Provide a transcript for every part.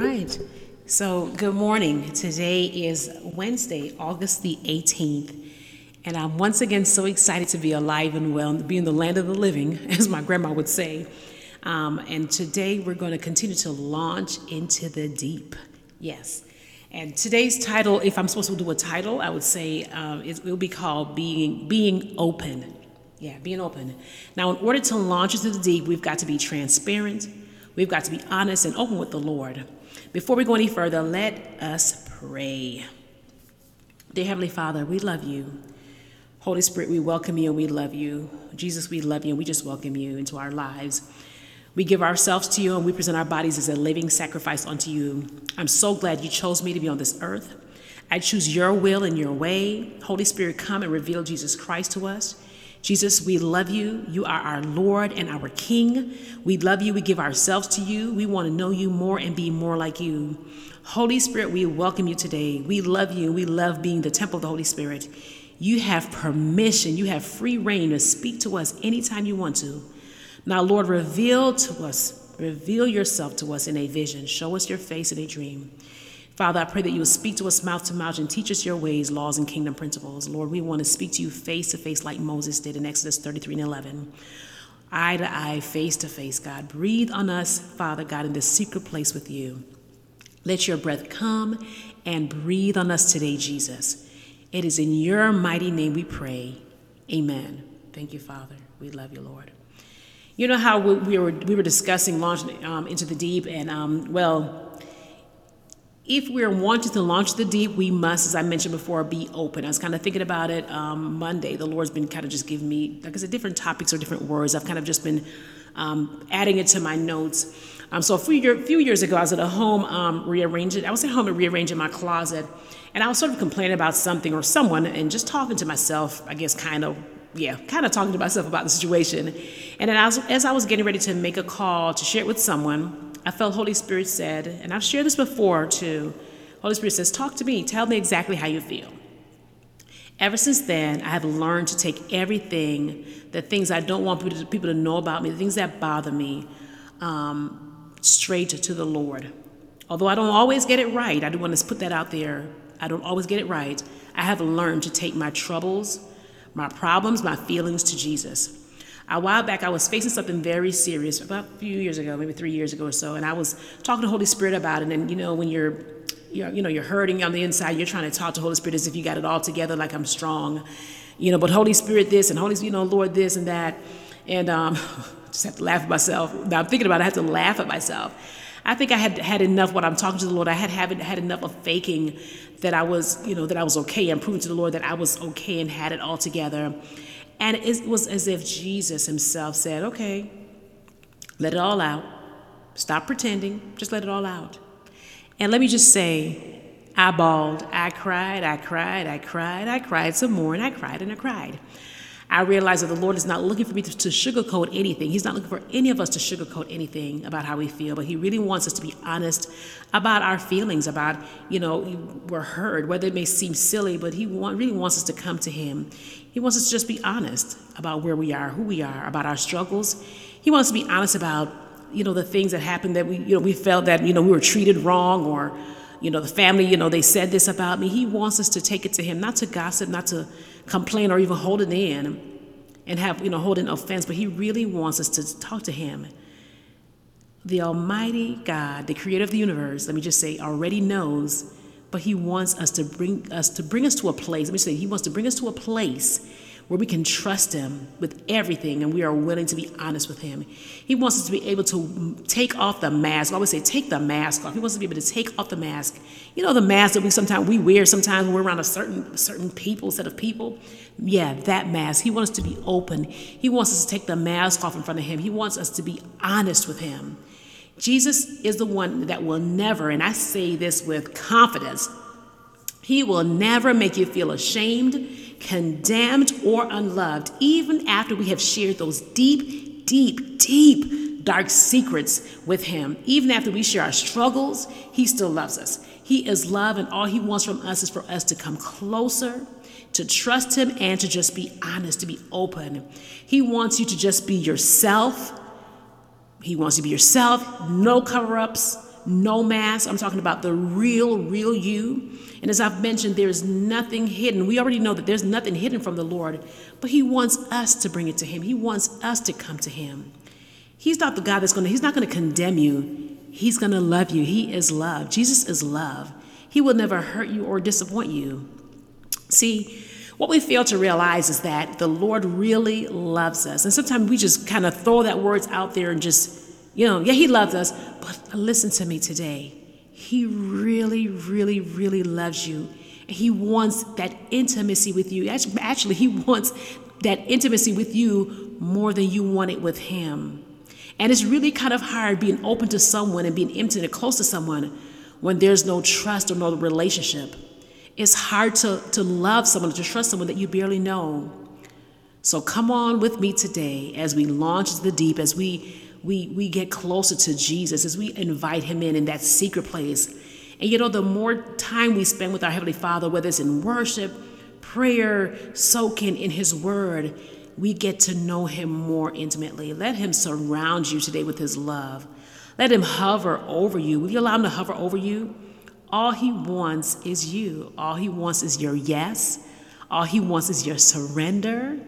right. So, good morning. Today is Wednesday, August the 18th. And I'm once again so excited to be alive and well, be in the land of the living, as my grandma would say. Um, and today we're going to continue to launch into the deep. Yes. And today's title, if I'm supposed to do a title, I would say uh, it will be called Being, Being Open. Yeah, being open. Now, in order to launch into the deep, we've got to be transparent, we've got to be honest and open with the Lord. Before we go any further, let us pray. Dear Heavenly Father, we love you. Holy Spirit, we welcome you and we love you. Jesus, we love you and we just welcome you into our lives. We give ourselves to you and we present our bodies as a living sacrifice unto you. I'm so glad you chose me to be on this earth. I choose your will and your way. Holy Spirit, come and reveal Jesus Christ to us. Jesus, we love you. You are our Lord and our King. We love you. We give ourselves to you. We want to know you more and be more like you. Holy Spirit, we welcome you today. We love you. We love being the temple of the Holy Spirit. You have permission, you have free rein to speak to us anytime you want to. Now, Lord, reveal to us, reveal yourself to us in a vision. Show us your face in a dream. Father, I pray that you will speak to us mouth to mouth and teach us your ways, laws, and kingdom principles. Lord, we want to speak to you face to face like Moses did in Exodus 33 and 11. Eye to eye, face to face, God. Breathe on us, Father God, in this secret place with you. Let your breath come and breathe on us today, Jesus. It is in your mighty name we pray. Amen. Thank you, Father. We love you, Lord. You know how we were we were discussing launching um, into the deep, and um, well, if we're wanting to launch the deep, we must, as I mentioned before, be open. I was kind of thinking about it um, Monday. The Lord's been kind of just giving me, like I said, different topics or different words. I've kind of just been um, adding it to my notes. Um, so a few, year, few, years ago, I was at a home um, rearranging. I was at home and rearranging my closet, and I was sort of complaining about something or someone, and just talking to myself. I guess kind of, yeah, kind of talking to myself about the situation. And then as, as I was getting ready to make a call to share it with someone, I felt Holy Spirit said, and I've shared this before too. Holy Spirit says, "Talk to me. Tell me exactly how you feel." Ever since then, I have learned to take everything, the things I don't want people to, know about me, the things that bother me, um, straight to the Lord. Although I don't always get it right, I do want to put that out there. I don't always get it right. I have learned to take my troubles, my problems, my feelings to Jesus. A while back, I was facing something very serious, about a few years ago, maybe three years ago or so, and I was talking to Holy Spirit about it. And you know, when you're, you're, you know, you're hurting on the inside, you're trying to talk to Holy Spirit as if you got it all together, like I'm strong, you know. But Holy Spirit, this and Holy, you know, Lord, this and that, and um, just have to laugh at myself. Now I'm thinking about it, I have to laugh at myself. I think I had had enough when I'm talking to the Lord. I had haven't had enough of faking that I was, you know, that I was okay and proving to the Lord that I was okay and had it all together. And it was as if Jesus himself said, okay, let it all out. Stop pretending. Just let it all out. And let me just say, I bawled, I cried, I cried, I cried, I cried some more, and I cried and I cried. I realize that the Lord is not looking for me to, to, sugarcoat anything. He's not looking for any of us to sugarcoat anything about how we feel, but He really wants us to be honest about our feelings, about, you know, we're hurt, whether it may seem silly, but He want, really wants us to come to Him. He wants us to just be honest about where we are, who we are, about our struggles. He wants to be honest about, you know, the things that happened that we, you know, we felt that, you know, we were treated wrong or, you know, the family, you know, they said this about me. He wants us to take it to Him, not to gossip, not to complain or even hold it in and have, you know, holding offense, but he really wants us to talk to him. The Almighty God, the creator of the universe, let me just say, already knows, but he wants us to bring us to bring us to a place. Let me say, he wants to bring us to a place where we can trust Him with everything and we are willing to be honest with Him. He wants us to be able to take off the mask. I always say, take the mask off. He wants us to be able to take off the mask. You know, the mask that we sometimes we wear sometimes when we're around a certain certain people, set of people. Yeah, that mask. He wants us to be open. He wants us to take the mask off in front of Him. He wants us to be honest with Him. Jesus is the one that will never, and I say this with confidence, He will never make you feel ashamed condemned, or unloved, even after we have shared those deep, deep, deep, dark secrets with Him. Even after we share our struggles, He still loves us. He is love, and all He wants from us is for us to come closer, to trust Him, and to just be honest, to be open. He wants you to just be yourself. He wants you to be yourself, no cover ups, no mask. I'm talking about the real, real you. And as I've mentioned, there's nothing hidden. We already know that there's nothing hidden from the Lord, but He wants us to bring it to Him. He wants us to come to Him. He's not the God that's going to, He's not going to condemn you. He's going to love you. He is love. Jesus is love. He will never hurt you or disappoint you. See, what we fail to realize is that the Lord really loves us. And sometimes we just kind of throw that words out there and just, you know, yeah, He loves us. But listen to me today. He really, really, really loves you. He wants that intimacy with you. Actually, He wants that intimacy with you more than you want it with Him. And it's really kind of hard being open to someone and being intimate and close to someone when there's no trust or no relationship. It's hard to, to love someone, to trust someone that you barely know. So come on with me today as we launch the deep, as we, we, we get closer to Jesus, as we invite him in in that secret place. And you know, the more time we spend with our Heavenly Father, whether it's in worship, prayer, soaking in his word, we get to know him more intimately. Let him surround you today with his love. Let him hover over you. Will you allow him to hover over you? All he wants is you. All he wants is your yes. All he wants is your surrender.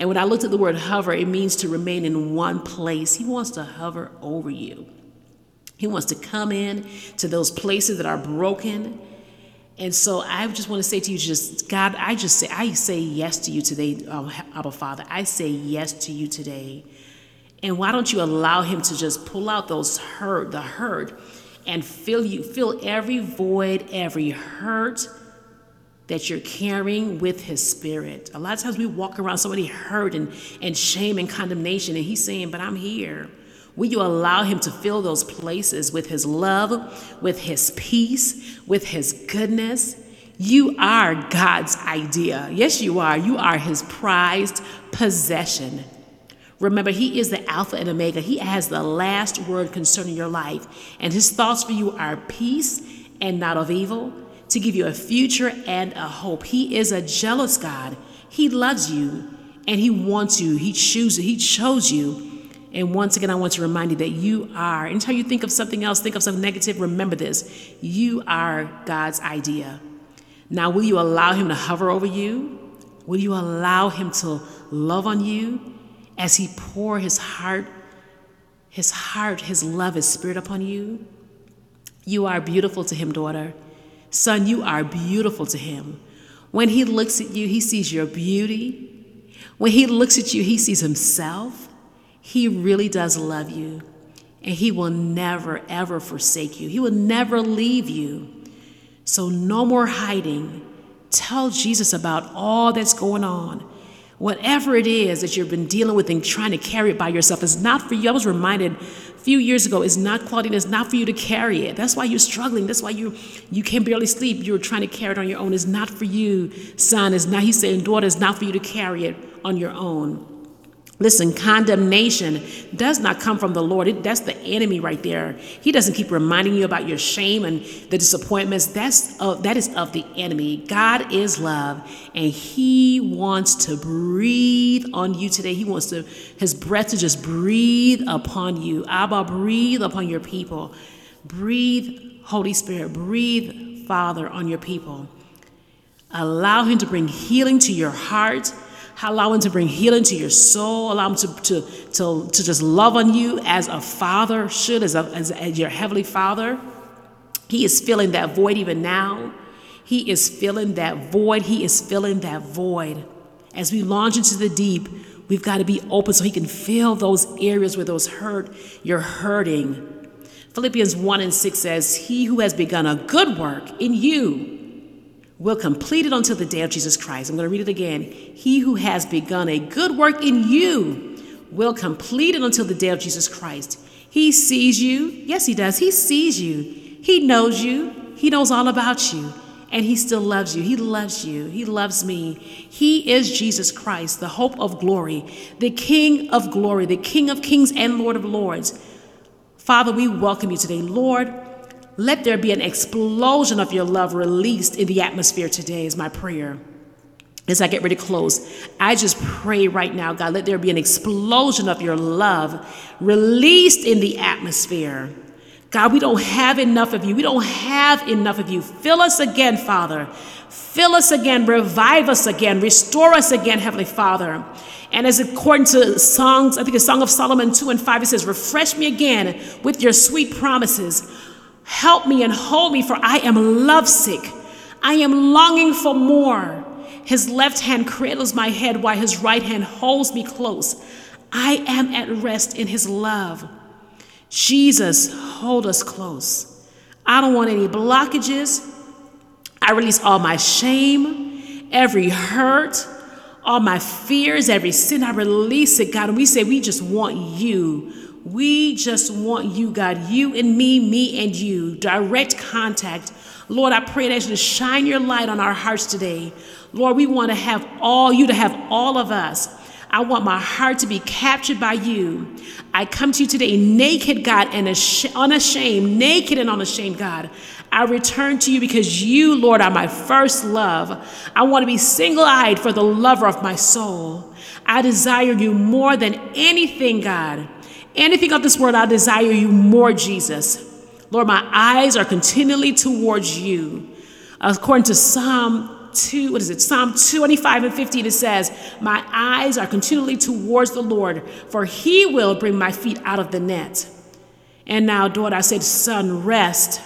And when I looked at the word hover, it means to remain in one place. He wants to hover over you. He wants to come in to those places that are broken. And so I just want to say to you, just God, I just say, I say yes to you today, um, Abba Father. I say yes to you today. And why don't you allow him to just pull out those hurt, the hurt, and fill you, fill every void, every hurt that you're carrying with his spirit. A lot of times we walk around somebody hurt and, and shame and condemnation, and he's saying, But I'm here. Will you allow him to fill those places with his love, with his peace, with his goodness? You are God's idea. Yes, you are. You are his prized possession. Remember, He is the Alpha and Omega. He has the last word concerning your life. And His thoughts for you are peace and not of evil, to give you a future and a hope. He is a jealous God. He loves you and He wants you. He chooses, He chose you. And once again, I want to remind you that you are, anytime you think of something else, think of something negative, remember this you are God's idea. Now, will you allow Him to hover over you? Will you allow Him to love on you? as he pour his heart, his heart, his love, his spirit upon you. You are beautiful to him, daughter. Son, you are beautiful to him. When he looks at you, he sees your beauty. When he looks at you, he sees himself. He really does love you. And he will never, ever forsake you. He will never leave you. So, no more hiding. Tell Jesus about all that's going on. Whatever it is that you've been dealing with and trying to carry it by yourself is not for you. I was reminded few years ago, it's not quality, it's not for you to carry it. That's why you're struggling. That's why you you can barely sleep. You're trying to carry it on your own. It's not for you, son. It's not, he's saying, daughter, it's not for you to carry it on your own. Listen, condemnation does not come from the Lord. It, that's the enemy right there. He doesn't keep reminding you about your shame and the disappointments. That's uh, that is of the enemy. God is love, and He wants to breathe on you today. He wants to His breath to just breathe upon you. Abba, breathe upon your people. Breathe, Holy Spirit. Breathe, Father, on your people. Allow Him to bring healing to your heart Allow him to bring healing to your soul. Allow him to, to, to, to just love on you as a father should, as, a, as, as your heavenly father. He is filling that void even now. He is filling that void. He is filling that void. As we launch into the deep, we've got to be open so he can fill those areas where those hurt, you're hurting. Philippians 1 and 6 says, He who has begun a good work in you will complete it until the day of Jesus Christ. I'm going to read it again. He who has begun a good work in you will complete it until the day of Jesus Christ. He sees you. Yes, he does. He sees you. He knows you. He knows all about you. And he still loves you. He loves you. He loves me. He is Jesus Christ, the hope of glory, the King of glory, the King of kings and Lord of lords. Father, we welcome you today. Lord, let there be an explosion of your love released in the atmosphere today, is my prayer. As I get ready to close, I just pray right now, God, let there be an explosion of your love released in the atmosphere. God, we don't have enough of you. We don't have enough of you. Fill us again, Father. Fill us again. Revive us again. Restore us again, Heavenly Father. And as according to Songs, I think it's Song of Solomon 2 and 5, it says, Refresh me again with your sweet promises. Help me and hold me, for I am lovesick. I am longing for more. His left hand cradles my head while his right hand holds me close. I am at rest in his love. Jesus, hold us close. I don't want any blockages. I release all my shame, every hurt, all my fears, every sin. I release it, God. And we say, we just want you. We just want you, God. You and me, me and you. Direct contact. Lord, I pray that you shine your light on our hearts today. Lord, we want to have all you to have all of us. I want my heart to be captured by you. I come to you today naked, God, and unashamed, naked and unashamed, God. I return to you because you, Lord, are my first love. I want to be single eyed for the lover of my soul. I desire you more than anything, God. Anything of this world, I desire you more, Jesus. Lord, my eyes are continually towards you. According to Psalm 2, what is it? Psalm 25 and 15, it says, My eyes are continually towards the Lord, for he will bring my feet out of the net. And now, daughter, I said, Son, rest.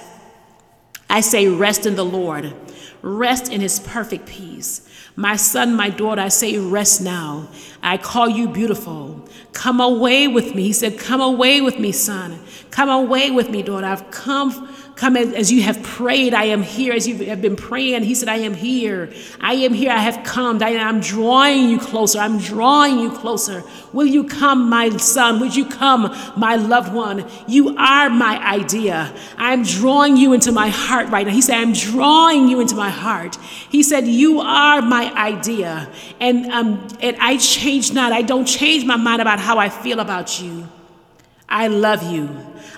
I say, rest in the Lord. Rest in his perfect peace. My son, my daughter, I say, rest now. I call you beautiful. Come away with me. He said, Come away with me, son. Come away with me, daughter. I've come Come as you have prayed, I am here. As you have been praying, He said, I am here. I am here. I have come. I, am drawing you closer. I'm drawing you closer. Will you come, my son? Would you come, my loved one? You are my idea. I'm drawing you into my heart right now. He said, I'm drawing you into my heart. He said, You are my idea. And, um, and I change not. I don't change my mind about how I feel about you. I love you.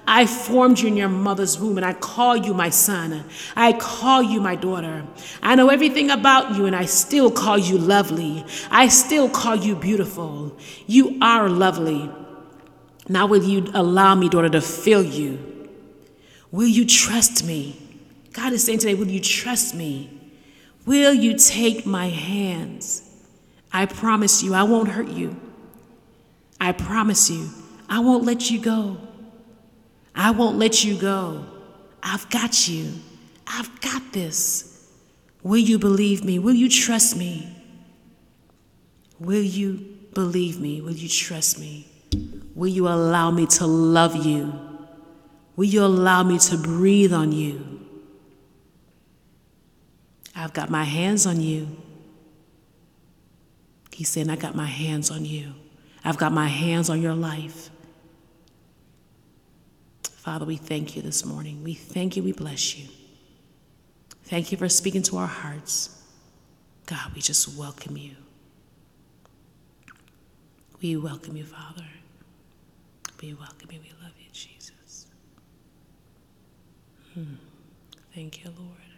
I formed you in your mother's womb and I call you my son. I call you my daughter. I know everything about you and I still call you lovely. I still call you beautiful. You are lovely. Now, will you allow me, daughter, to fill you? Will you trust me? God is saying today, will you trust me? Will you take my hands? I promise you, I won't hurt you. I promise you, I won't let you go. I won't let you go. I've got you. I've got this. Will you believe me? Will you trust me? Will you believe me? Will you trust me? Will you allow me to love you? Will you allow me to breathe on you? I've got my hands on you. He's saying, I got my hands on you. I've got my hands on your life. Father, we thank you this morning. We thank you. We bless you. Thank you for speaking to our hearts. God, we just welcome you. We welcome you, Father. We welcome you. We love you, Jesus. Hmm. Thank you, Lord.